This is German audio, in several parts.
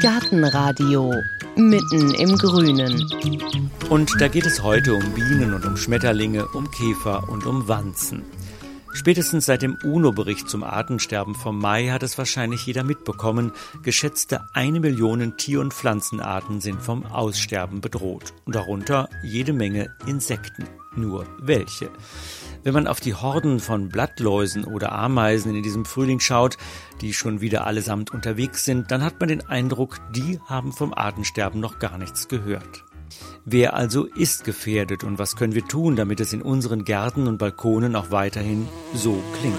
Gartenradio mitten im Grünen. Und da geht es heute um Bienen und um Schmetterlinge, um Käfer und um Wanzen. Spätestens seit dem UNO-Bericht zum Artensterben vom Mai hat es wahrscheinlich jeder mitbekommen. Geschätzte eine Million Tier- und Pflanzenarten sind vom Aussterben bedroht. Darunter jede Menge Insekten. Nur welche? Wenn man auf die Horden von Blattläusen oder Ameisen in diesem Frühling schaut, die schon wieder allesamt unterwegs sind, dann hat man den Eindruck, die haben vom Artensterben noch gar nichts gehört. Wer also ist gefährdet und was können wir tun, damit es in unseren Gärten und Balkonen auch weiterhin so klingt?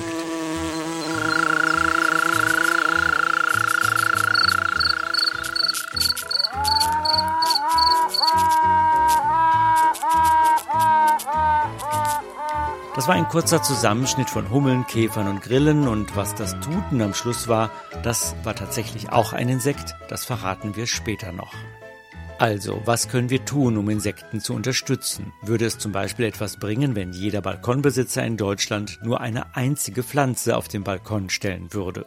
Das war ein kurzer Zusammenschnitt von Hummeln, Käfern und Grillen und was das Tuten am Schluss war, das war tatsächlich auch ein Insekt, das verraten wir später noch. Also, was können wir tun, um Insekten zu unterstützen? Würde es zum Beispiel etwas bringen, wenn jeder Balkonbesitzer in Deutschland nur eine einzige Pflanze auf den Balkon stellen würde?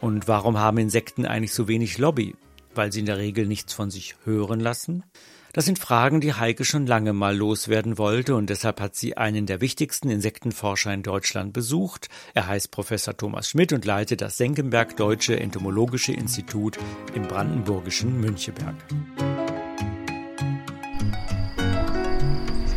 Und warum haben Insekten eigentlich so wenig Lobby? Weil sie in der Regel nichts von sich hören lassen? Das sind Fragen, die Heike schon lange mal loswerden wollte und deshalb hat sie einen der wichtigsten Insektenforscher in Deutschland besucht. Er heißt Professor Thomas Schmidt und leitet das Senckenberg Deutsche Entomologische Institut im brandenburgischen Müncheberg.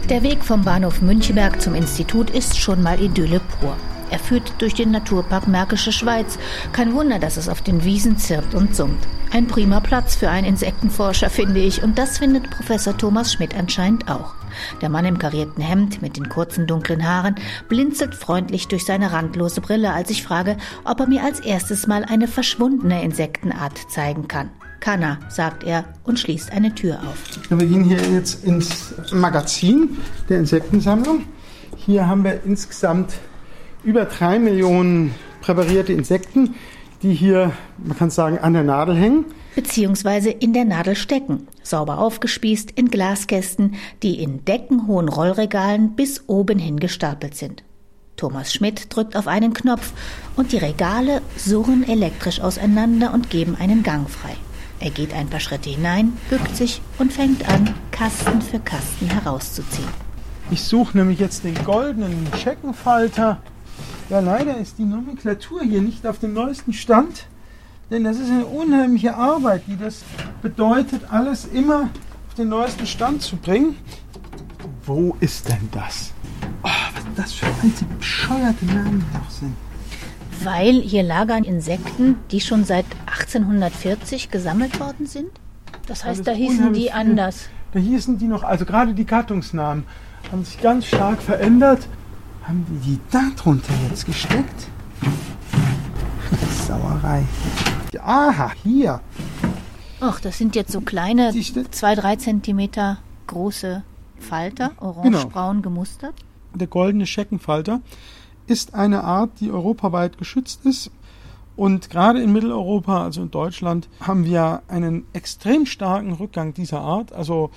Der Weg vom Bahnhof Müncheberg zum Institut ist schon mal Idylle pur. Er führt durch den Naturpark Märkische Schweiz. Kein Wunder, dass es auf den Wiesen zirpt und summt. Ein prima Platz für einen Insektenforscher, finde ich. Und das findet Professor Thomas Schmidt anscheinend auch. Der Mann im karierten Hemd mit den kurzen dunklen Haaren blinzelt freundlich durch seine randlose Brille, als ich frage, ob er mir als erstes mal eine verschwundene Insektenart zeigen kann. Kann er, sagt er und schließt eine Tür auf. Wir gehen hier jetzt ins Magazin der Insektensammlung. Hier haben wir insgesamt über drei Millionen präparierte Insekten, die hier, man kann sagen, an der Nadel hängen. Beziehungsweise in der Nadel stecken, sauber aufgespießt in Glaskästen, die in deckenhohen Rollregalen bis oben hin gestapelt sind. Thomas Schmidt drückt auf einen Knopf und die Regale surren elektrisch auseinander und geben einen Gang frei. Er geht ein paar Schritte hinein, bückt sich und fängt an, Kasten für Kasten herauszuziehen. Ich suche nämlich jetzt den goldenen Checkenfalter ja, leider ist die Nomenklatur hier nicht auf dem neuesten Stand, denn das ist eine unheimliche Arbeit, die das bedeutet, alles immer auf den neuesten Stand zu bringen. Wo ist denn das? Oh, was das für alte bescheuerte Namen noch sind. Weil hier lagern Insekten, die schon seit 1840 gesammelt worden sind? Das heißt, da hießen die anders. Da hießen die noch, also gerade die Gattungsnamen haben sich ganz stark verändert. Haben die die da drunter jetzt gesteckt? Sauerei. Aha, hier. Ach, das sind jetzt so kleine, zwei, drei Zentimeter große Falter, orange-braun genau. gemustert. Der goldene Scheckenfalter ist eine Art, die europaweit geschützt ist. Und gerade in Mitteleuropa, also in Deutschland, haben wir einen extrem starken Rückgang dieser Art. Also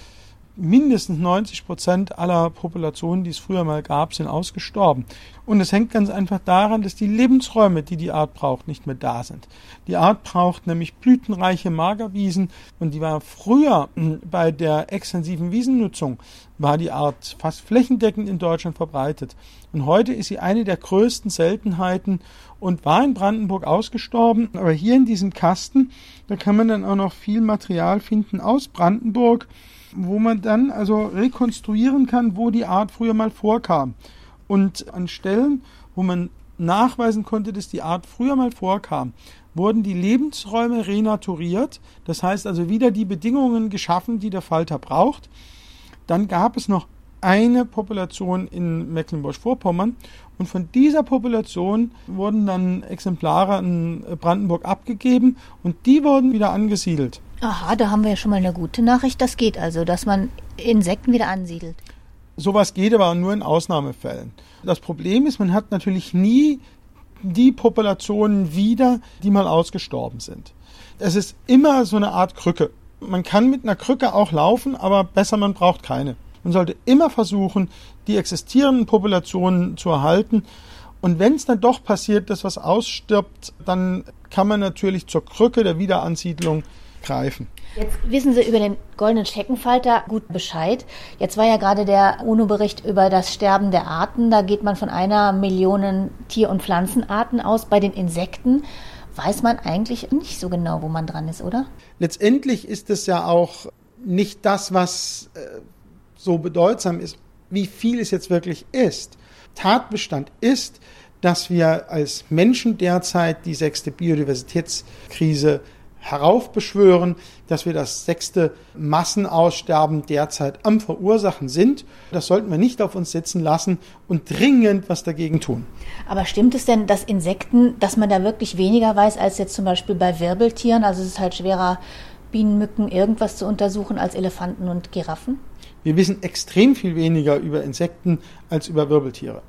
mindestens 90 Prozent aller Populationen, die es früher mal gab, sind ausgestorben. Und es hängt ganz einfach daran, dass die Lebensräume, die die Art braucht, nicht mehr da sind. Die Art braucht nämlich blütenreiche Magerwiesen und die war früher hm, bei der extensiven Wiesennutzung war die Art fast flächendeckend in Deutschland verbreitet. Und heute ist sie eine der größten Seltenheiten und war in Brandenburg ausgestorben. Aber hier in diesem Kasten, da kann man dann auch noch viel Material finden aus Brandenburg wo man dann also rekonstruieren kann, wo die Art früher mal vorkam. Und an Stellen, wo man nachweisen konnte, dass die Art früher mal vorkam, wurden die Lebensräume renaturiert, das heißt also wieder die Bedingungen geschaffen, die der Falter braucht. Dann gab es noch eine Population in Mecklenburg-Vorpommern und von dieser Population wurden dann Exemplare in Brandenburg abgegeben und die wurden wieder angesiedelt. Aha, da haben wir ja schon mal eine gute Nachricht. Das geht also, dass man Insekten wieder ansiedelt. Sowas geht aber nur in Ausnahmefällen. Das Problem ist, man hat natürlich nie die Populationen wieder, die mal ausgestorben sind. Es ist immer so eine Art Krücke. Man kann mit einer Krücke auch laufen, aber besser man braucht keine. Man sollte immer versuchen, die existierenden Populationen zu erhalten. Und wenn es dann doch passiert, dass was ausstirbt, dann kann man natürlich zur Krücke der Wiederansiedlung greifen. Jetzt wissen Sie über den goldenen Scheckenfalter gut Bescheid. Jetzt war ja gerade der UNO-Bericht über das Sterben der Arten. Da geht man von einer Million Tier- und Pflanzenarten aus. Bei den Insekten weiß man eigentlich nicht so genau, wo man dran ist, oder? Letztendlich ist es ja auch nicht das, was äh, so bedeutsam ist, wie viel es jetzt wirklich ist. Tatbestand ist, dass wir als Menschen derzeit die sechste Biodiversitätskrise heraufbeschwören, dass wir das sechste Massenaussterben derzeit am Verursachen sind. Das sollten wir nicht auf uns sitzen lassen und dringend was dagegen tun. Aber stimmt es denn, dass Insekten, dass man da wirklich weniger weiß als jetzt zum Beispiel bei Wirbeltieren? Also es ist halt schwerer, Bienen, Mücken, irgendwas zu untersuchen als Elefanten und Giraffen? Wir wissen extrem viel weniger über Insekten als über Wirbeltiere.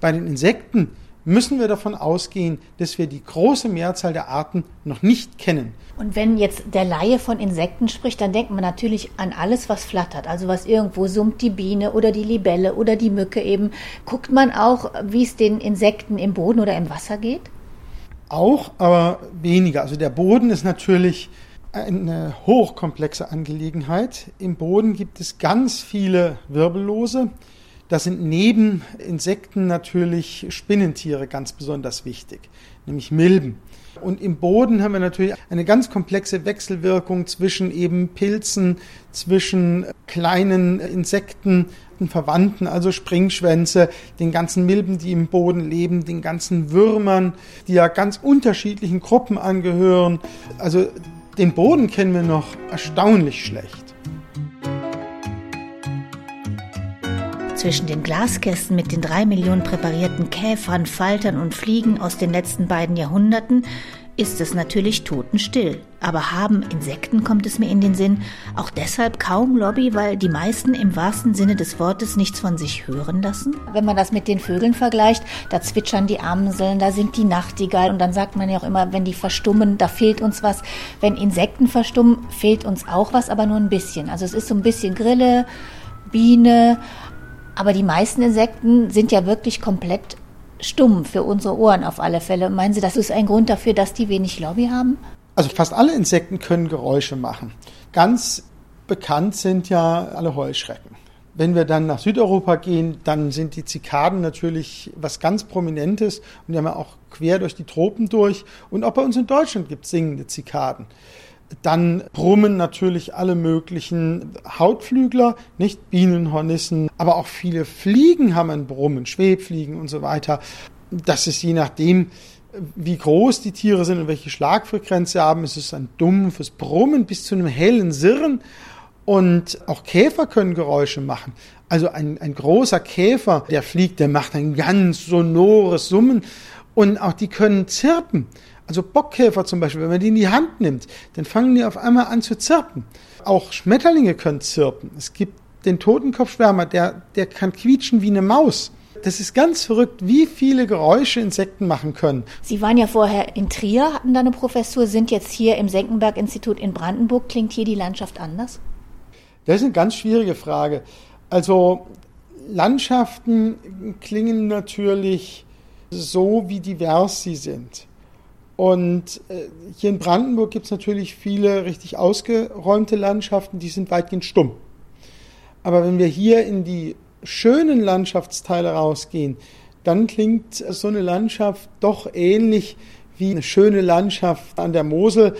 Bei den Insekten müssen wir davon ausgehen, dass wir die große Mehrzahl der Arten noch nicht kennen. Und wenn jetzt der Laie von Insekten spricht, dann denkt man natürlich an alles, was flattert. Also was irgendwo summt, die Biene oder die Libelle oder die Mücke eben. Guckt man auch, wie es den Insekten im Boden oder im Wasser geht? Auch, aber weniger. Also der Boden ist natürlich eine hochkomplexe Angelegenheit. Im Boden gibt es ganz viele Wirbellose. Das sind neben Insekten natürlich Spinnentiere ganz besonders wichtig, nämlich Milben. Und im Boden haben wir natürlich eine ganz komplexe Wechselwirkung zwischen eben Pilzen, zwischen kleinen Insekten, Verwandten, also Springschwänze, den ganzen Milben, die im Boden leben, den ganzen Würmern, die ja ganz unterschiedlichen Gruppen angehören. Also den Boden kennen wir noch erstaunlich schlecht. Zwischen den Glaskästen mit den drei Millionen präparierten Käfern, Faltern und Fliegen aus den letzten beiden Jahrhunderten ist es natürlich totenstill. Aber haben Insekten, kommt es mir in den Sinn, auch deshalb kaum Lobby, weil die meisten im wahrsten Sinne des Wortes nichts von sich hören lassen? Wenn man das mit den Vögeln vergleicht, da zwitschern die Amseln, da sind die Nachtigallen und dann sagt man ja auch immer, wenn die verstummen, da fehlt uns was. Wenn Insekten verstummen, fehlt uns auch was, aber nur ein bisschen. Also es ist so ein bisschen Grille, Biene, aber die meisten Insekten sind ja wirklich komplett stumm für unsere Ohren auf alle Fälle. Meinen Sie, das ist ein Grund dafür, dass die wenig Lobby haben? Also fast alle Insekten können Geräusche machen. Ganz bekannt sind ja alle Heuschrecken. Wenn wir dann nach Südeuropa gehen, dann sind die Zikaden natürlich was ganz Prominentes und die haben ja auch quer durch die Tropen durch. Und auch bei uns in Deutschland gibt es singende Zikaden. Dann brummen natürlich alle möglichen Hautflügler, nicht Bienen, Hornissen, aber auch viele Fliegen haben ein Brummen, Schwebfliegen und so weiter. Das ist je nachdem, wie groß die Tiere sind und welche Schlagfrequenz sie haben, ist es ein dumpfes Brummen bis zu einem hellen Sirren. Und auch Käfer können Geräusche machen. Also ein, ein großer Käfer, der fliegt, der macht ein ganz sonores Summen. Und auch die können zirpen. Also Bockkäfer zum Beispiel, wenn man die in die Hand nimmt, dann fangen die auf einmal an zu zirpen. Auch Schmetterlinge können zirpen. Es gibt den Totenkopfschwärmer, der, der kann quietschen wie eine Maus. Das ist ganz verrückt, wie viele Geräusche Insekten machen können. Sie waren ja vorher in Trier, hatten da eine Professur, sind jetzt hier im Senckenberg-Institut in Brandenburg. Klingt hier die Landschaft anders? Das ist eine ganz schwierige Frage. Also Landschaften klingen natürlich so, wie divers sie sind. Und äh, hier in Brandenburg gibt es natürlich viele richtig ausgeräumte Landschaften, die sind weitgehend stumm. Aber wenn wir hier in die schönen Landschaftsteile rausgehen, dann klingt so eine Landschaft doch ähnlich wie eine schöne Landschaft an der Mosel.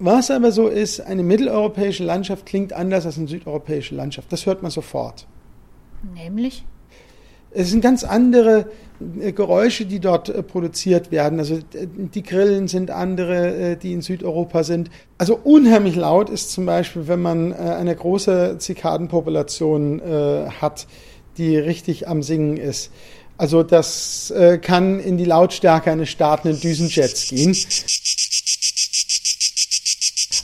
Was aber so ist, eine mitteleuropäische Landschaft klingt anders als eine südeuropäische Landschaft. Das hört man sofort. Nämlich? Es sind ganz andere Geräusche, die dort äh, produziert werden. Also die Grillen sind andere, äh, die in Südeuropa sind. Also unheimlich laut ist zum Beispiel, wenn man eine große Zikadenpopulation hat, die richtig am Singen ist. Also das kann in die Lautstärke eines startenden Düsenjets gehen.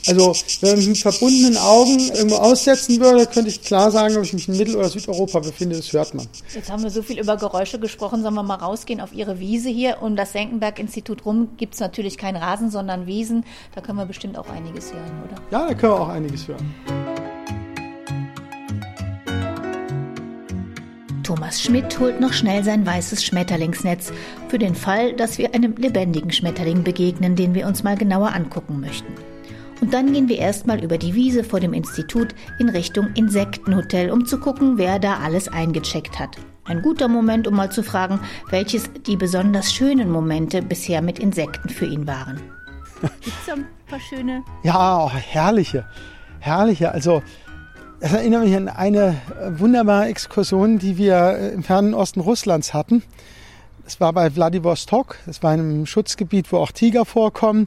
Also, wenn man mich mit verbundenen Augen irgendwo aussetzen würde, könnte ich klar sagen, ob ich mich in Mittel- oder Südeuropa befinde. Das hört man. Jetzt haben wir so viel über Geräusche gesprochen. Sollen wir mal rausgehen auf Ihre Wiese hier? Um das Senckenberg-Institut rum gibt es natürlich keinen Rasen, sondern Wiesen. Da können wir bestimmt auch einiges hören, oder? Ja, da können wir auch einiges hören. Thomas Schmidt holt noch schnell sein weißes Schmetterlingsnetz für den Fall, dass wir einem lebendigen Schmetterling begegnen, den wir uns mal genauer angucken möchten. Und dann gehen wir erstmal über die Wiese vor dem Institut in Richtung Insektenhotel, um zu gucken, wer da alles eingecheckt hat. Ein guter Moment, um mal zu fragen, welches die besonders schönen Momente bisher mit Insekten für ihn waren. Gibt es ein paar schöne? Ja, oh, herrliche, herrliche. Also es erinnert mich an eine äh, wunderbare Exkursion, die wir äh, im fernen Osten Russlands hatten. Es war bei Vladivostok, es war in einem Schutzgebiet, wo auch Tiger vorkommen.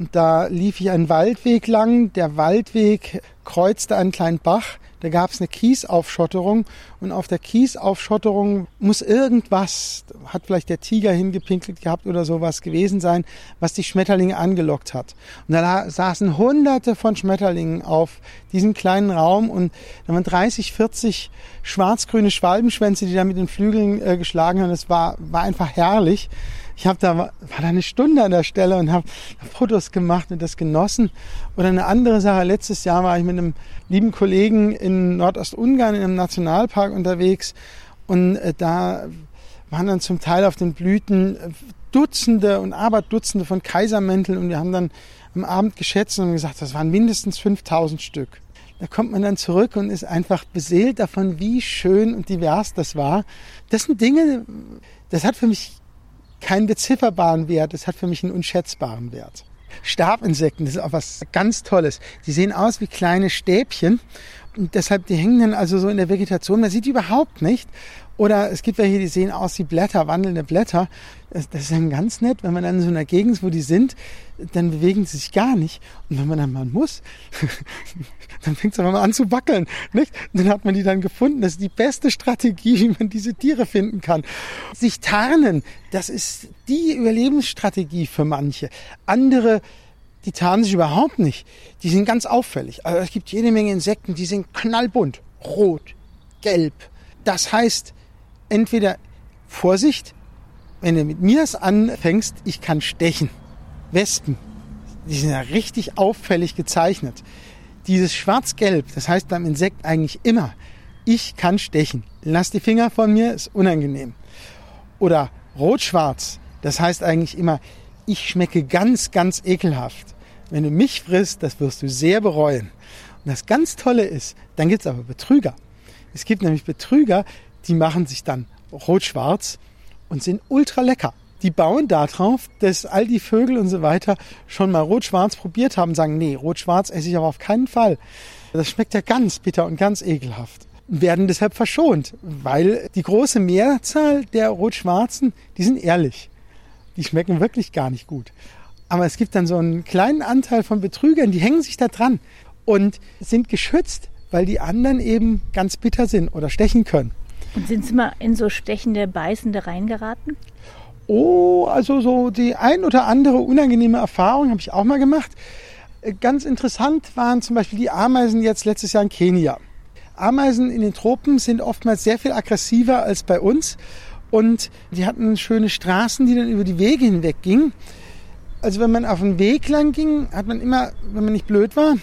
Und da lief ich einen Waldweg lang. Der Waldweg kreuzte einen kleinen Bach da gab es eine Kiesaufschotterung und auf der Kiesaufschotterung muss irgendwas, hat vielleicht der Tiger hingepinkelt gehabt oder sowas gewesen sein, was die Schmetterlinge angelockt hat. Und da saßen hunderte von Schmetterlingen auf diesem kleinen Raum und da waren 30, 40 schwarz-grüne Schwalbenschwänze, die da mit den Flügeln äh, geschlagen haben. Das war, war einfach herrlich. Ich habe da war da eine Stunde an der Stelle und habe Fotos gemacht und das genossen. Oder eine andere Sache, letztes Jahr war ich mit einem lieben Kollegen in Nordostungarn in einem Nationalpark unterwegs und äh, da waren dann zum Teil auf den Blüten äh, Dutzende und Aberdutzende von Kaisermänteln und wir haben dann am Abend geschätzt und gesagt, das waren mindestens 5000 Stück. Da kommt man dann zurück und ist einfach beseelt davon, wie schön und divers das war. Das sind Dinge, das hat für mich keinen bezifferbaren Wert, es hat für mich einen unschätzbaren Wert. Stabinsekten, das ist auch was ganz Tolles. Die sehen aus wie kleine Stäbchen und deshalb, die hängen dann also so in der Vegetation. Man sieht die überhaupt nicht. Oder es gibt welche, die sehen aus wie Blätter, wandelnde Blätter. Das, ist dann ganz nett, wenn man dann in so einer Gegend ist, wo die sind, dann bewegen sie sich gar nicht. Und wenn man dann mal muss, dann fängt es aber mal an zu wackeln. Nicht? Und dann hat man die dann gefunden. Das ist die beste Strategie, wie man diese Tiere finden kann. Sich tarnen, das ist die Überlebensstrategie für manche. Andere die tarnen sich überhaupt nicht. Die sind ganz auffällig. Also es gibt jede Menge Insekten, die sind knallbunt. Rot, gelb. Das heißt, entweder Vorsicht, wenn du mit mir es anfängst, ich kann stechen. Wespen, die sind ja richtig auffällig gezeichnet. Dieses Schwarz-Gelb, das heißt beim Insekt eigentlich immer, ich kann stechen. Lass die Finger von mir, ist unangenehm. Oder Rot-Schwarz, das heißt eigentlich immer, ich schmecke ganz, ganz ekelhaft. Wenn du mich frisst, das wirst du sehr bereuen. Und das ganz Tolle ist, dann gibt es aber Betrüger. Es gibt nämlich Betrüger, die machen sich dann rot-schwarz und sind ultra lecker. Die bauen darauf, dass all die Vögel und so weiter schon mal rot-schwarz probiert haben, sagen, nee, rot-schwarz esse ich aber auf keinen Fall. Das schmeckt ja ganz bitter und ganz ekelhaft. Werden deshalb verschont, weil die große Mehrzahl der rot-schwarzen, die sind ehrlich die schmecken wirklich gar nicht gut. Aber es gibt dann so einen kleinen Anteil von Betrügern, die hängen sich da dran und sind geschützt, weil die anderen eben ganz bitter sind oder stechen können. Und sind Sie mal in so stechende, beißende reingeraten? Oh, also so die ein oder andere unangenehme Erfahrung habe ich auch mal gemacht. Ganz interessant waren zum Beispiel die Ameisen jetzt letztes Jahr in Kenia. Ameisen in den Tropen sind oftmals sehr viel aggressiver als bei uns und die hatten schöne Straßen, die dann über die Wege hinweg gingen. Also wenn man auf den Weg lang ging, hat man immer, wenn man nicht blöd war,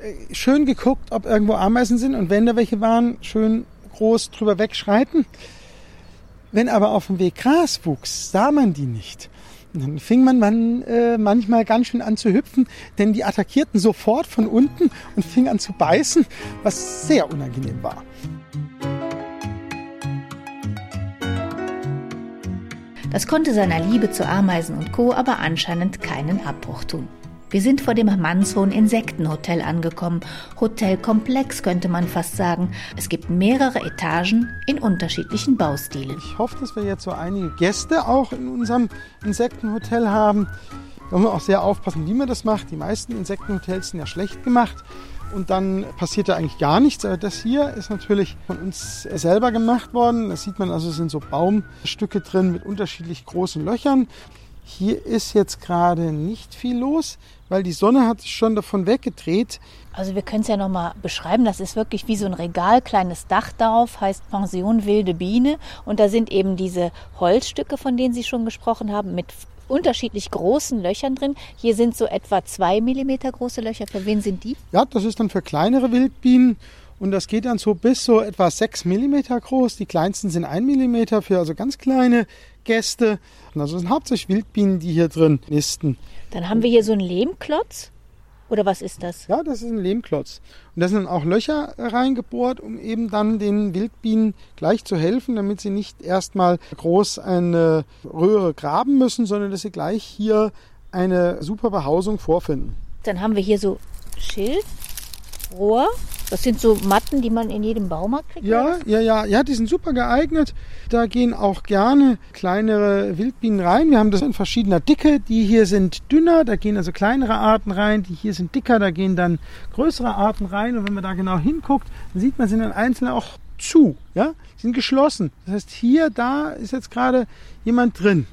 äh, schön geguckt, ob irgendwo Ameisen sind und wenn da welche waren, schön groß drüber wegschreiten. Wenn aber auf dem Weg Gras wuchs, sah man die nicht. Dann fing man, man äh, manchmal ganz schön an zu hüpfen, denn die attackierten sofort von unten und fingen an zu beißen, was sehr unangenehm war. Das konnte seiner Liebe zu Ameisen und Co. aber anscheinend keinen Abbruch tun. Wir sind vor dem Mannshohen Insektenhotel angekommen. Hotelkomplex könnte man fast sagen. Es gibt mehrere Etagen in unterschiedlichen Baustilen. Ich hoffe, dass wir jetzt so einige Gäste auch in unserem Insektenhotel haben. Da muss man auch sehr aufpassen, wie man das macht. Die meisten Insektenhotels sind ja schlecht gemacht und dann passiert da eigentlich gar nichts. Aber das hier ist natürlich von uns selber gemacht worden. Das sieht man also, es sind so Baumstücke drin mit unterschiedlich großen Löchern. Hier ist jetzt gerade nicht viel los, weil die Sonne hat sich schon davon weggedreht. Also wir können es ja nochmal beschreiben. Das ist wirklich wie so ein Regal, kleines Dach darauf, heißt Pension Wilde Biene. Und da sind eben diese Holzstücke, von denen Sie schon gesprochen haben, mit unterschiedlich großen Löchern drin. Hier sind so etwa zwei Millimeter große Löcher. Für wen sind die? Ja, das ist dann für kleinere Wildbienen. Und das geht dann so bis so etwa 6 mm groß. Die kleinsten sind 1 mm für also ganz kleine Gäste. Und also sind hauptsächlich Wildbienen, die hier drin nisten. Dann haben wir hier so einen Lehmklotz. Oder was ist das? Ja, das ist ein Lehmklotz. Und da sind dann auch Löcher reingebohrt, um eben dann den Wildbienen gleich zu helfen, damit sie nicht erstmal groß eine Röhre graben müssen, sondern dass sie gleich hier eine super Behausung vorfinden. Dann haben wir hier so Schild, Rohr. Das sind so Matten, die man in jedem Baumarkt kriegt. Ja, ja, ja, ja, die sind super geeignet. Da gehen auch gerne kleinere Wildbienen rein. Wir haben das in verschiedener Dicke. Die hier sind dünner, da gehen also kleinere Arten rein. Die hier sind dicker, da gehen dann größere Arten rein. Und wenn man da genau hinguckt, dann sieht man, sind dann einzelne auch zu, ja, sind geschlossen. Das heißt, hier, da ist jetzt gerade jemand drin.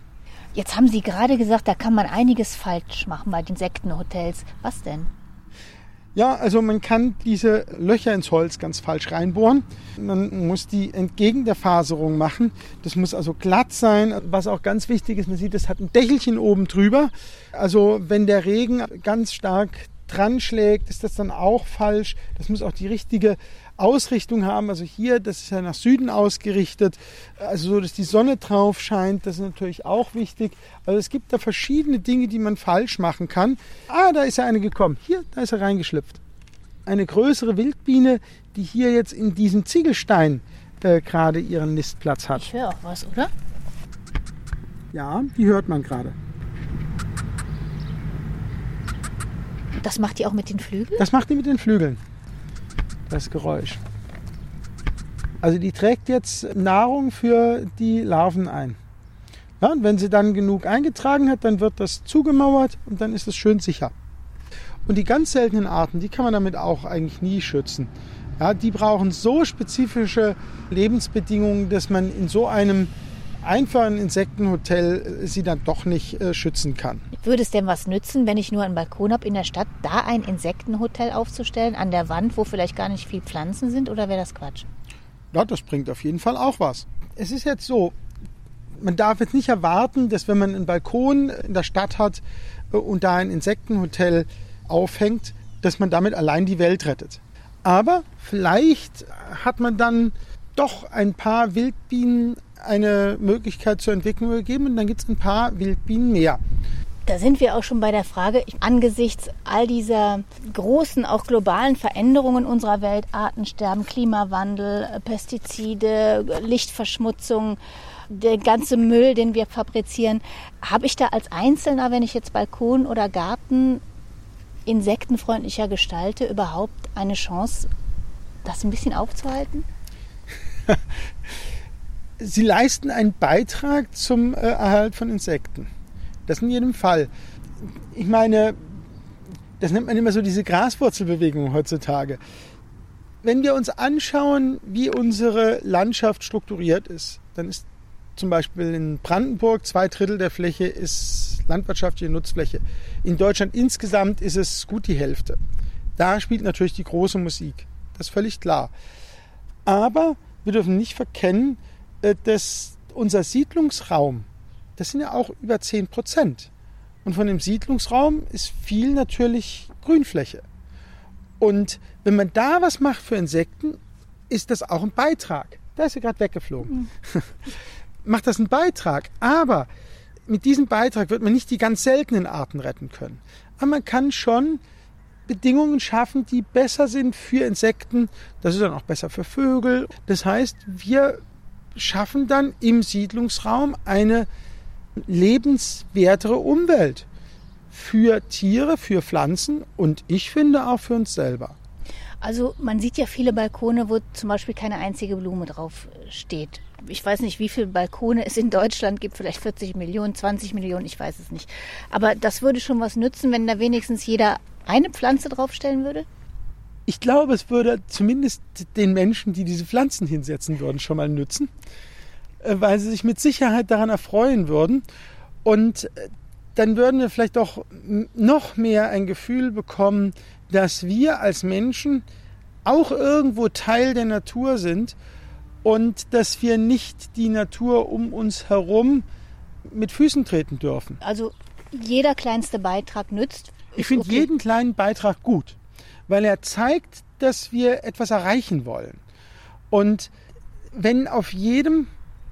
Jetzt haben Sie gerade gesagt, da kann man einiges falsch machen bei den Insektenhotels. Was denn? Ja, also man kann diese Löcher ins Holz ganz falsch reinbohren. Man muss die entgegen der Faserung machen. Das muss also glatt sein. Was auch ganz wichtig ist, man sieht, es hat ein Dächelchen oben drüber. Also wenn der Regen ganz stark dran schlägt, ist das dann auch falsch. Das muss auch die richtige Ausrichtung haben. Also hier, das ist ja nach Süden ausgerichtet, also so, dass die Sonne drauf scheint, das ist natürlich auch wichtig. Also es gibt da verschiedene Dinge, die man falsch machen kann. Ah, da ist ja eine gekommen. Hier, da ist er reingeschlüpft. Eine größere Wildbiene, die hier jetzt in diesem Ziegelstein äh, gerade ihren Nistplatz hat. Ich höre auch was, oder? Ja, die hört man gerade. Das macht die auch mit den Flügeln? Das macht die mit den Flügeln das Geräusch. Also die trägt jetzt Nahrung für die Larven ein. Ja, und wenn sie dann genug eingetragen hat, dann wird das zugemauert und dann ist es schön sicher. Und die ganz seltenen Arten, die kann man damit auch eigentlich nie schützen. Ja, die brauchen so spezifische Lebensbedingungen, dass man in so einem einfachen Insektenhotel sie dann doch nicht äh, schützen kann. Würde es denn was nützen, wenn ich nur einen Balkon habe in der Stadt, da ein Insektenhotel aufzustellen an der Wand, wo vielleicht gar nicht viel Pflanzen sind, oder wäre das Quatsch? Ja, das bringt auf jeden Fall auch was. Es ist jetzt so, man darf jetzt nicht erwarten, dass wenn man einen Balkon in der Stadt hat äh, und da ein Insektenhotel aufhängt, dass man damit allein die Welt rettet. Aber vielleicht hat man dann doch ein paar Wildbienen eine Möglichkeit zur Entwicklung gegeben und dann gibt es ein paar Wildbienen mehr. Da sind wir auch schon bei der Frage, angesichts all dieser großen, auch globalen Veränderungen unserer Welt, Artensterben, Klimawandel, Pestizide, Lichtverschmutzung, der ganze Müll, den wir fabrizieren, habe ich da als Einzelner, wenn ich jetzt Balkon oder Garten insektenfreundlicher gestalte, überhaupt eine Chance, das ein bisschen aufzuhalten? sie leisten einen Beitrag zum äh, Erhalt von Insekten. Das in jedem Fall. Ich meine, das nennt man immer so diese Graswurzelbewegung heutzutage. Wenn wir uns anschauen, wie unsere Landschaft strukturiert ist, dann ist zum Beispiel in Brandenburg zwei Drittel der Fläche ist landwirtschaftliche Nutzfläche. In Deutschland insgesamt ist es gut die Hälfte. Da spielt natürlich die große Musik. Das ist völlig klar. Aber wir dürfen nicht verkennen, äh, dass unser Siedlungsraum, das sind ja auch über 10 Prozent. Und von dem Siedlungsraum ist viel natürlich Grünfläche. Und wenn man da was macht für Insekten, ist das auch ein Beitrag. Da ist sie gerade weggeflogen. Mhm. macht das einen Beitrag. Aber mit diesem Beitrag wird man nicht die ganz seltenen Arten retten können. Aber man kann schon Bedingungen schaffen, die besser sind für Insekten. Das ist dann auch besser für Vögel. Das heißt, wir schaffen dann im Siedlungsraum eine lebenswertere Umwelt für Tiere, für Pflanzen und ich finde auch für uns selber. Also man sieht ja viele Balkone, wo zum Beispiel keine einzige Blume drauf steht. Ich weiß nicht, wie viele Balkone es in Deutschland gibt, vielleicht 40 Millionen, 20 Millionen, ich weiß es nicht. Aber das würde schon was nützen, wenn da wenigstens jeder eine Pflanze draufstellen würde? Ich glaube, es würde zumindest den Menschen, die diese Pflanzen hinsetzen würden, schon mal nützen, äh, weil sie sich mit Sicherheit daran erfreuen würden. Und äh, dann würden wir vielleicht auch noch mehr ein Gefühl bekommen, dass wir als Menschen auch irgendwo Teil der Natur sind und dass wir nicht die Natur um uns herum mit Füßen treten dürfen. Also jeder kleinste Beitrag nützt. Ich finde okay. jeden kleinen Beitrag gut weil er zeigt, dass wir etwas erreichen wollen. Und wenn auf jedem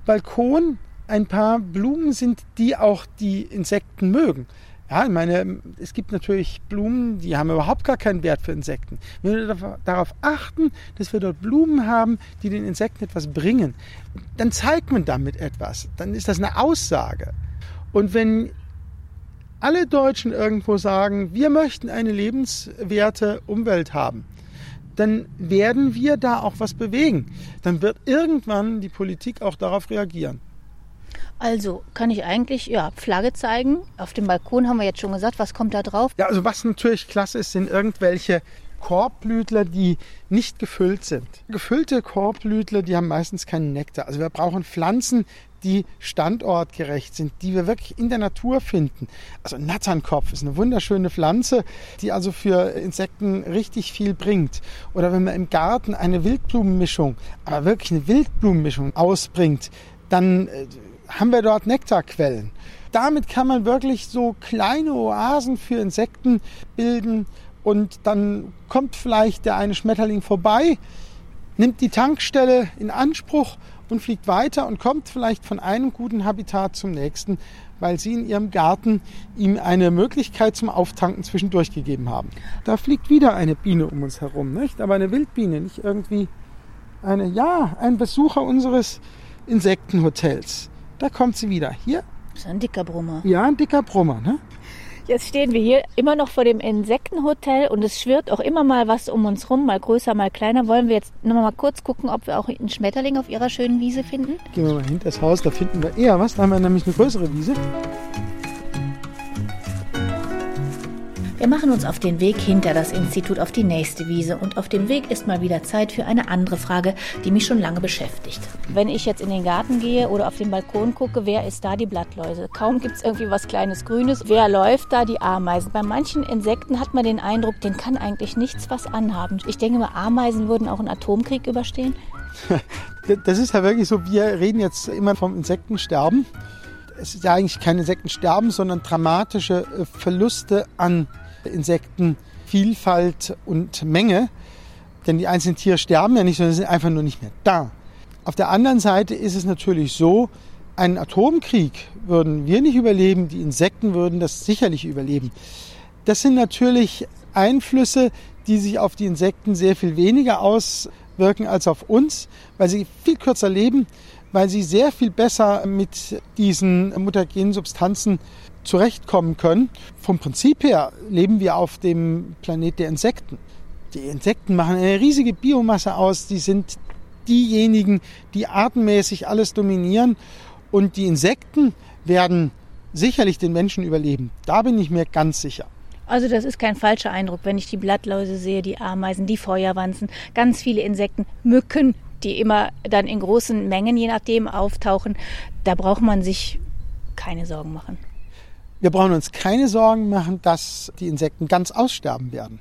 Balkon ein paar Blumen sind, die auch die Insekten mögen, ja, ich meine, es gibt natürlich Blumen, die haben überhaupt gar keinen Wert für Insekten. Wenn wir darauf achten, dass wir dort Blumen haben, die den Insekten etwas bringen, dann zeigt man damit etwas. Dann ist das eine Aussage. Und wenn alle Deutschen irgendwo sagen, wir möchten eine lebenswerte Umwelt haben, dann werden wir da auch was bewegen. Dann wird irgendwann die Politik auch darauf reagieren. Also kann ich eigentlich ja, Flagge zeigen. Auf dem Balkon haben wir jetzt schon gesagt, was kommt da drauf? Ja, also was natürlich klasse ist, sind irgendwelche Korbblütler, die nicht gefüllt sind. Gefüllte Korbblütler, die haben meistens keinen Nektar. Also wir brauchen Pflanzen, die standortgerecht sind, die wir wirklich in der Natur finden. Also Natternkopf ist eine wunderschöne Pflanze, die also für Insekten richtig viel bringt. Oder wenn man im Garten eine Wildblumenmischung, aber wirklich eine Wildblumenmischung ausbringt, dann äh, haben wir dort Nektarquellen. Damit kann man wirklich so kleine Oasen für Insekten bilden und dann kommt vielleicht der eine Schmetterling vorbei, nimmt die Tankstelle in Anspruch und fliegt weiter und kommt vielleicht von einem guten Habitat zum nächsten, weil sie in ihrem Garten ihm eine Möglichkeit zum Auftanken zwischendurch gegeben haben. Da fliegt wieder eine Biene um uns herum, nicht? Aber eine Wildbiene, nicht irgendwie eine, ja, ein Besucher unseres Insektenhotels. Da kommt sie wieder. Hier. Das ist ein dicker Brummer. Ja, ein dicker Brummer, ne? Jetzt stehen wir hier immer noch vor dem Insektenhotel und es schwirrt auch immer mal was um uns rum, mal größer, mal kleiner. Wollen wir jetzt noch mal kurz gucken, ob wir auch einen Schmetterling auf ihrer schönen Wiese finden? Gehen wir mal hinter das Haus, da finden wir eher was. Da haben wir nämlich eine größere Wiese. Wir machen uns auf den Weg hinter das Institut auf die nächste Wiese und auf dem Weg ist mal wieder Zeit für eine andere Frage, die mich schon lange beschäftigt. Wenn ich jetzt in den Garten gehe oder auf den Balkon gucke, wer ist da die Blattläuse? Kaum gibt es irgendwie was kleines Grünes. Wer läuft da? Die Ameisen. Bei manchen Insekten hat man den Eindruck, den kann eigentlich nichts was anhaben. Ich denke mal, Ameisen würden auch einen Atomkrieg überstehen. Das ist ja wirklich so, wir reden jetzt immer vom Insektensterben. Es ist ja eigentlich kein Insektensterben, sondern dramatische äh, Verluste an Insektenvielfalt und Menge. Denn die einzelnen Tiere sterben ja nicht, sondern sind einfach nur nicht mehr da. Auf der anderen Seite ist es natürlich so, einen Atomkrieg würden wir nicht überleben, die Insekten würden das sicherlich überleben. Das sind natürlich Einflüsse, die sich auf die Insekten sehr viel weniger auswirken als auf uns, weil sie viel kürzer leben, weil sie sehr viel besser mit diesen mutagenen Substanzen zurechtkommen können. Vom Prinzip her leben wir auf dem Planet der Insekten. Die Insekten machen eine riesige Biomasse aus. Die sind diejenigen, die artenmäßig alles dominieren. Und die Insekten werden sicherlich den Menschen überleben. Da bin ich mir ganz sicher. Also das ist kein falscher Eindruck, wenn ich die Blattläuse sehe, die Ameisen, die Feuerwanzen, ganz viele Insekten, Mücken, die immer dann in großen Mengen, je nachdem, auftauchen. Da braucht man sich keine Sorgen machen. Wir brauchen uns keine Sorgen machen, dass die Insekten ganz aussterben werden.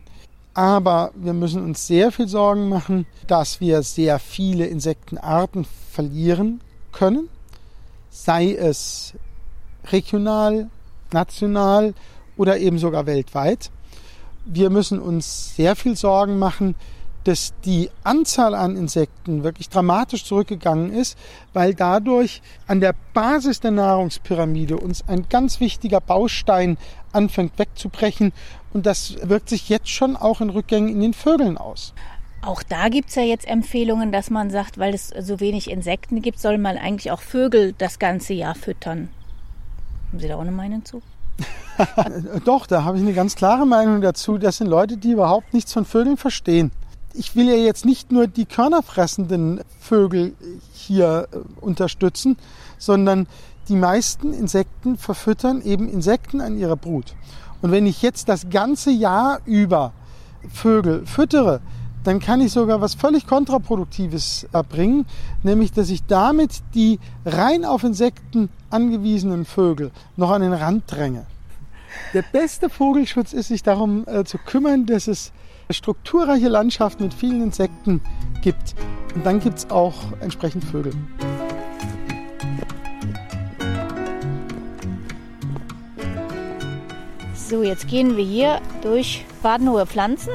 Aber wir müssen uns sehr viel Sorgen machen, dass wir sehr viele Insektenarten verlieren können, sei es regional, national oder eben sogar weltweit. Wir müssen uns sehr viel Sorgen machen, dass die Anzahl an Insekten wirklich dramatisch zurückgegangen ist, weil dadurch an der Basis der Nahrungspyramide uns ein ganz wichtiger Baustein anfängt wegzubrechen. Und das wirkt sich jetzt schon auch in Rückgängen in den Vögeln aus. Auch da gibt es ja jetzt Empfehlungen, dass man sagt, weil es so wenig Insekten gibt, soll man eigentlich auch Vögel das ganze Jahr füttern. Haben Sie da auch eine Meinung zu? Doch, da habe ich eine ganz klare Meinung dazu. Das sind Leute, die überhaupt nichts von Vögeln verstehen ich will ja jetzt nicht nur die körnerfressenden Vögel hier äh, unterstützen, sondern die meisten Insekten verfüttern eben Insekten an ihrer Brut. Und wenn ich jetzt das ganze Jahr über Vögel füttere, dann kann ich sogar was völlig kontraproduktives erbringen, nämlich dass ich damit die rein auf Insekten angewiesenen Vögel noch an den Rand dränge. Der beste Vogelschutz ist, sich darum äh, zu kümmern, dass es strukturreiche Landschaft mit vielen Insekten gibt. Und dann gibt es auch entsprechend Vögel. So, jetzt gehen wir hier durch badenhohe Pflanzen.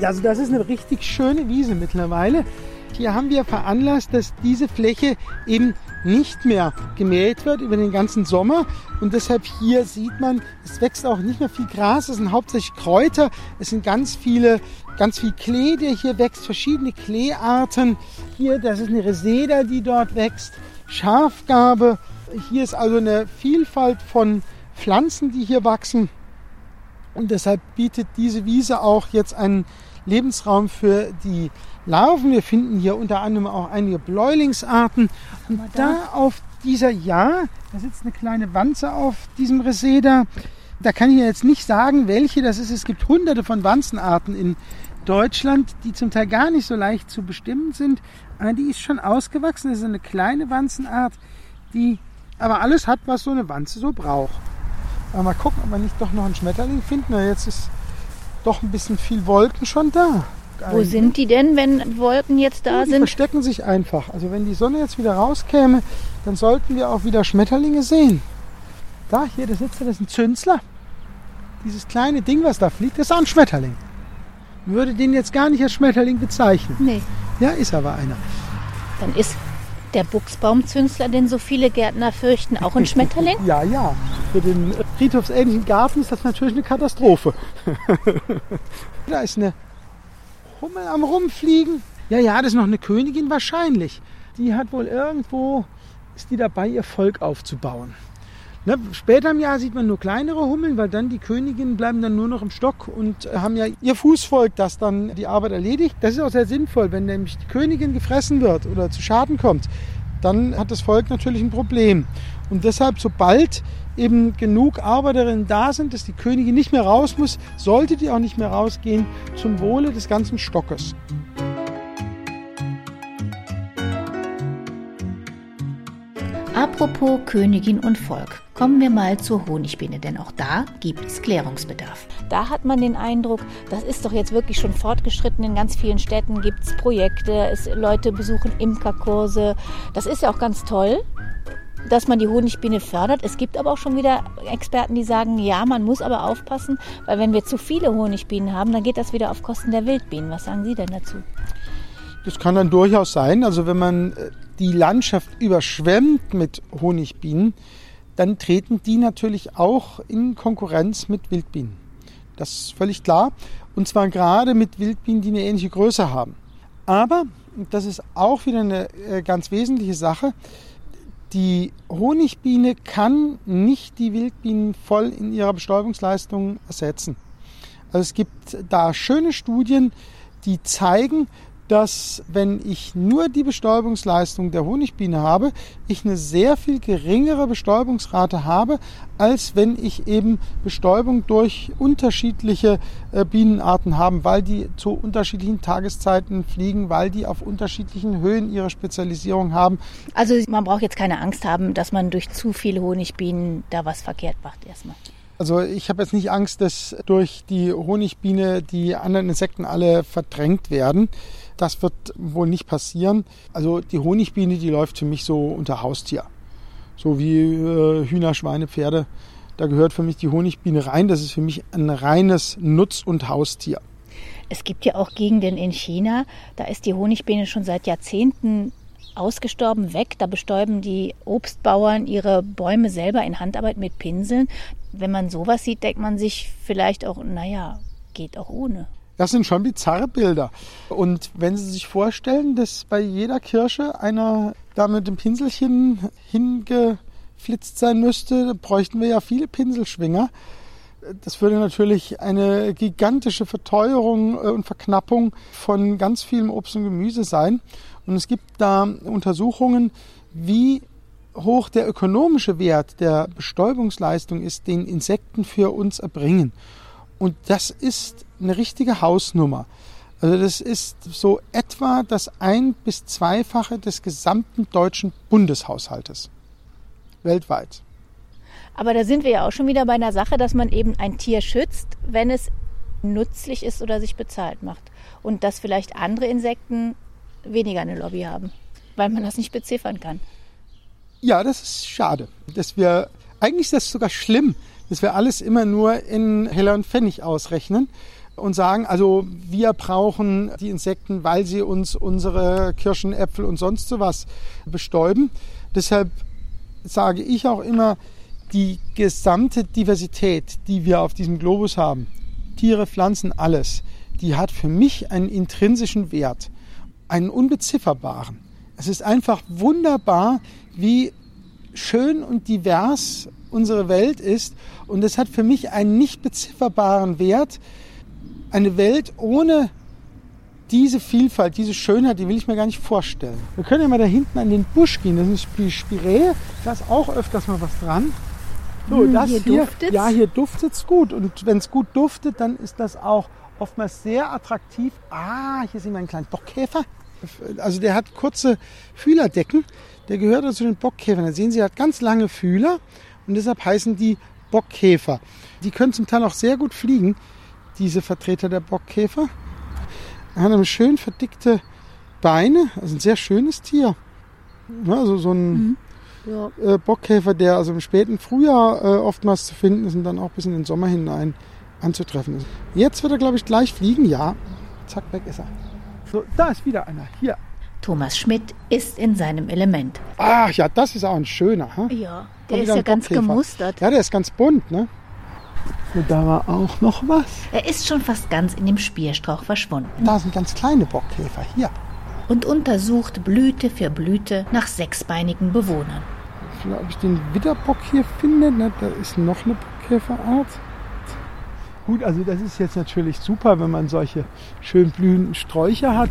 Ja, also das ist eine richtig schöne Wiese mittlerweile. Hier haben wir veranlasst, dass diese Fläche eben nicht mehr gemäht wird über den ganzen Sommer. Und deshalb hier sieht man, es wächst auch nicht mehr viel Gras, es sind hauptsächlich Kräuter, es sind ganz viele, ganz viel Klee, der hier wächst, verschiedene Kleearten. Hier, das ist eine Reseda, die dort wächst, Schafgabe. Hier ist also eine Vielfalt von Pflanzen, die hier wachsen. Und deshalb bietet diese Wiese auch jetzt einen Lebensraum für die Larven. Wir finden hier unter anderem auch einige Bläulingsarten. Und da auf dieser, ja, da sitzt eine kleine Wanze auf diesem Reseda. Da kann ich jetzt nicht sagen, welche das ist. Es gibt hunderte von Wanzenarten in Deutschland, die zum Teil gar nicht so leicht zu bestimmen sind. Aber die ist schon ausgewachsen. Das ist eine kleine Wanzenart, die aber alles hat, was so eine Wanze so braucht. Aber mal gucken, ob wir nicht doch noch einen Schmetterling finden. Jetzt ist doch ein bisschen viel Wolken schon da. Wo sind die denn, wenn Wolken jetzt da die sind? verstecken sich einfach. Also wenn die Sonne jetzt wieder rauskäme, dann sollten wir auch wieder Schmetterlinge sehen. Da, hier, der sitzt, das ist ein Zünsler. Dieses kleine Ding, was da fliegt, das ist auch ein Schmetterling. Ich würde den jetzt gar nicht als Schmetterling bezeichnen. Nee, Ja, ist aber einer. dann ist der Buchsbaumzünsler, den so viele Gärtner fürchten, auch ein Schmetterling? Ja, ja. Für den äh, friedhofsähnlichen Garten ist das natürlich eine Katastrophe. da ist eine Hummel am Rumfliegen. Ja, ja, das ist noch eine Königin wahrscheinlich. Die hat wohl irgendwo, ist die dabei, ihr Volk aufzubauen. Ne, später im Jahr sieht man nur kleinere Hummeln, weil dann die Königinnen bleiben dann nur noch im Stock und äh, haben ja ihr Fußvolk, das dann die Arbeit erledigt. Das ist auch sehr sinnvoll, wenn nämlich die Königin gefressen wird oder zu Schaden kommt, dann hat das Volk natürlich ein Problem. Und deshalb, sobald eben genug Arbeiterinnen da sind, dass die Königin nicht mehr raus muss, sollte die auch nicht mehr rausgehen zum Wohle des ganzen Stockes. Apropos Königin und Volk, kommen wir mal zur Honigbiene, denn auch da gibt es Klärungsbedarf. Da hat man den Eindruck, das ist doch jetzt wirklich schon fortgeschritten. In ganz vielen Städten gibt es Projekte, es, Leute besuchen Imkerkurse. Das ist ja auch ganz toll, dass man die Honigbiene fördert. Es gibt aber auch schon wieder Experten, die sagen, ja, man muss aber aufpassen, weil wenn wir zu viele Honigbienen haben, dann geht das wieder auf Kosten der Wildbienen. Was sagen Sie denn dazu? Das kann dann durchaus sein. Also wenn man äh, die Landschaft überschwemmt mit Honigbienen, dann treten die natürlich auch in Konkurrenz mit Wildbienen. Das ist völlig klar. Und zwar gerade mit Wildbienen, die eine ähnliche Größe haben. Aber, und das ist auch wieder eine äh, ganz wesentliche Sache, die Honigbiene kann nicht die Wildbienen voll in ihrer Bestäubungsleistung ersetzen. Also es gibt da schöne Studien, die zeigen, dass wenn ich nur die Bestäubungsleistung der Honigbiene habe, ich eine sehr viel geringere Bestäubungsrate habe, als wenn ich eben Bestäubung durch unterschiedliche äh, Bienenarten habe, weil die zu unterschiedlichen Tageszeiten fliegen, weil die auf unterschiedlichen Höhen ihre Spezialisierung haben. Also man braucht jetzt keine Angst haben, dass man durch zu viele Honigbienen da was verkehrt macht erstmal. Also ich habe jetzt nicht Angst, dass durch die Honigbiene die anderen Insekten alle verdrängt werden. Das wird wohl nicht passieren. Also die Honigbiene, die läuft für mich so unter Haustier. So wie äh, Hühner, Schweine, Pferde. Da gehört für mich die Honigbiene rein. Das ist für mich ein reines Nutz- und Haustier. Es gibt ja auch Gegenden in China, da ist die Honigbiene schon seit Jahrzehnten ausgestorben weg. Da bestäuben die Obstbauern ihre Bäume selber in Handarbeit mit Pinseln. Wenn man sowas sieht, denkt man sich vielleicht auch, naja, geht auch ohne. Das sind schon bizarre Bilder. Und wenn Sie sich vorstellen, dass bei jeder Kirsche einer da mit dem Pinselchen hingeflitzt sein müsste, bräuchten wir ja viele Pinselschwinger. Das würde natürlich eine gigantische Verteuerung äh, und Verknappung von ganz vielem Obst und Gemüse sein. Und es gibt da Untersuchungen, wie hoch der ökonomische Wert der Bestäubungsleistung ist, den Insekten für uns erbringen. Und das ist eine richtige Hausnummer. Also das ist so etwa das ein- bis zweifache des gesamten deutschen Bundeshaushaltes weltweit. Aber da sind wir ja auch schon wieder bei einer Sache, dass man eben ein Tier schützt, wenn es nützlich ist oder sich bezahlt macht. Und dass vielleicht andere Insekten weniger eine Lobby haben, weil man das nicht beziffern kann. Ja, das ist schade. Dass wir, eigentlich ist das sogar schlimm, dass wir alles immer nur in Heller und Pfennig ausrechnen. Und sagen, also wir brauchen die Insekten, weil sie uns unsere Kirschen, Äpfel und sonst sowas bestäuben. Deshalb sage ich auch immer, die gesamte Diversität, die wir auf diesem Globus haben, Tiere, Pflanzen, alles, die hat für mich einen intrinsischen Wert, einen unbezifferbaren. Es ist einfach wunderbar, wie schön und divers unsere Welt ist. Und es hat für mich einen nicht bezifferbaren Wert. Eine Welt ohne diese Vielfalt, diese Schönheit, die will ich mir gar nicht vorstellen. Wir können ja mal da hinten an den Busch gehen. Das ist die Spiree. Da ist auch öfters mal was dran. So, Hm, das hier hier, duftet's? ja, hier duftet es gut. Und wenn es gut duftet, dann ist das auch oftmals sehr attraktiv. Ah, hier sehen wir einen kleinen Bockkäfer. Also der hat kurze Fühlerdecken. Der gehört also zu den Bockkäfern. Da sehen Sie, er hat ganz lange Fühler und deshalb heißen die Bockkäfer. Die können zum Teil auch sehr gut fliegen, diese Vertreter der Bockkäfer. Er hat eine schön verdickte Beine, also ein sehr schönes Tier. Also so ein Ja. äh, Bockkäfer, der also im späten Frühjahr äh, oftmals zu finden ist und dann auch bis in den Sommer hinein anzutreffen ist. Jetzt wird er, glaube ich, gleich fliegen. Ja, zack, weg ist er. So, da ist wieder einer. Hier. Thomas Schmidt ist in seinem Element. Ach ja, das ist auch ein schöner. Hm? Ja, der ist ja ganz gemustert. Ja, der ist ganz bunt, ne? Da war auch noch was. Er ist schon fast ganz in dem Spierstrauch verschwunden Da sind ganz kleine Bockkäfer. Hier. und untersucht Blüte für Blüte nach sechsbeinigen Bewohnern. Ob ich den Widderbock hier finde. Ne, da ist noch eine Bockkäferart. Gut, also das ist jetzt natürlich super, wenn man solche schön blühenden Sträucher hat.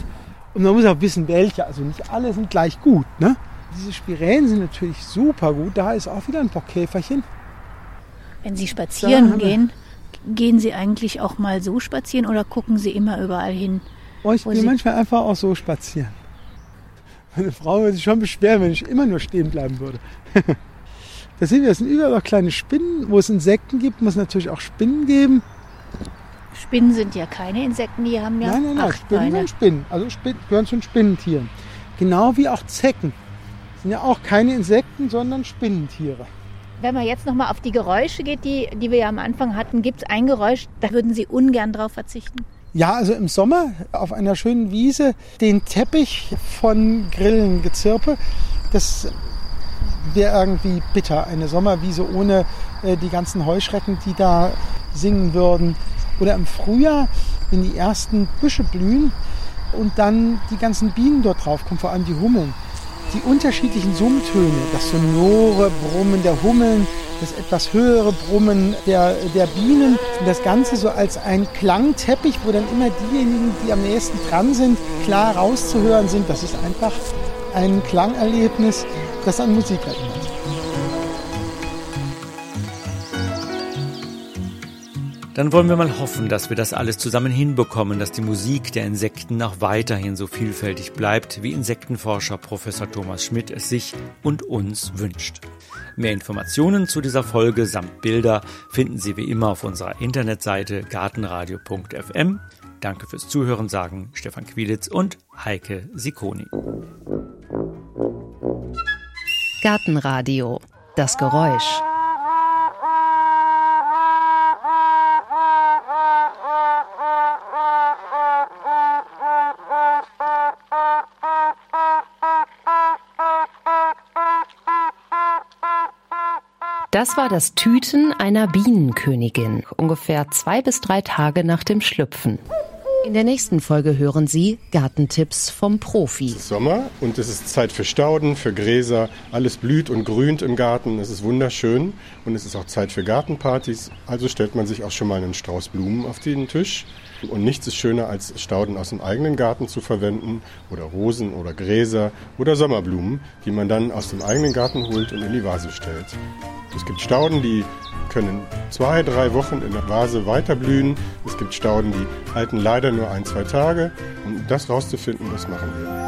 Und man muss auch wissen, welche. Also nicht alle sind gleich gut. Ne? Diese Spiräen sind natürlich super gut. Da ist auch wieder ein Bockkäferchen. Wenn Sie spazieren gehen, gehen Sie eigentlich auch mal so spazieren oder gucken Sie immer überall hin? Oh, ich gehe manchmal einfach auch so spazieren. Meine Frau würde sich schon beschweren, wenn ich immer nur stehen bleiben würde. da sehen wir, es sind überall auch kleine Spinnen. Wo es Insekten gibt, muss es natürlich auch Spinnen geben. Spinnen sind ja keine Insekten, die haben ja nein, nein, nein, Spinnen Beine. sind Spinnen. Also Spinnen gehören zu den Spinnentieren. Genau wie auch Zecken. Sind ja auch keine Insekten, sondern Spinnentiere. Wenn man jetzt nochmal auf die Geräusche geht, die, die wir ja am Anfang hatten, gibt es ein Geräusch, da würden Sie ungern drauf verzichten? Ja, also im Sommer auf einer schönen Wiese den Teppich von Grillengezirpe, das wäre irgendwie bitter. Eine Sommerwiese ohne äh, die ganzen Heuschrecken, die da singen würden. Oder im Frühjahr, wenn die ersten Büsche blühen und dann die ganzen Bienen dort drauf kommen, vor allem die Hummeln. Die unterschiedlichen Summtöne, das sonore Brummen der Hummeln, das etwas höhere Brummen der, der Bienen und das Ganze so als ein Klangteppich, wo dann immer diejenigen, die am nächsten dran sind, klar rauszuhören sind. Das ist einfach ein Klangerlebnis, das an Musik erinnert. Dann wollen wir mal hoffen, dass wir das alles zusammen hinbekommen, dass die Musik der Insekten auch weiterhin so vielfältig bleibt, wie Insektenforscher Professor Thomas Schmidt es sich und uns wünscht. Mehr Informationen zu dieser Folge samt Bilder finden Sie wie immer auf unserer Internetseite gartenradio.fm. Danke fürs Zuhören, sagen Stefan Quilitz und Heike Sikoni. Gartenradio. Das Geräusch. Das war das Tüten einer Bienenkönigin, ungefähr zwei bis drei Tage nach dem Schlüpfen. In der nächsten Folge hören Sie Gartentipps vom Profi. Sommer und es ist Zeit für Stauden, für Gräser. Alles blüht und grünt im Garten. Es ist wunderschön und es ist auch Zeit für Gartenpartys. Also stellt man sich auch schon mal einen Strauß Blumen auf den Tisch. Und nichts ist schöner, als Stauden aus dem eigenen Garten zu verwenden oder Rosen oder Gräser oder Sommerblumen, die man dann aus dem eigenen Garten holt und in die Vase stellt. Es gibt Stauden, die können zwei, drei Wochen in der Vase weiter blühen. Es gibt Stauden, die halten leider nur ein, zwei Tage. Um das rauszufinden, das machen wir.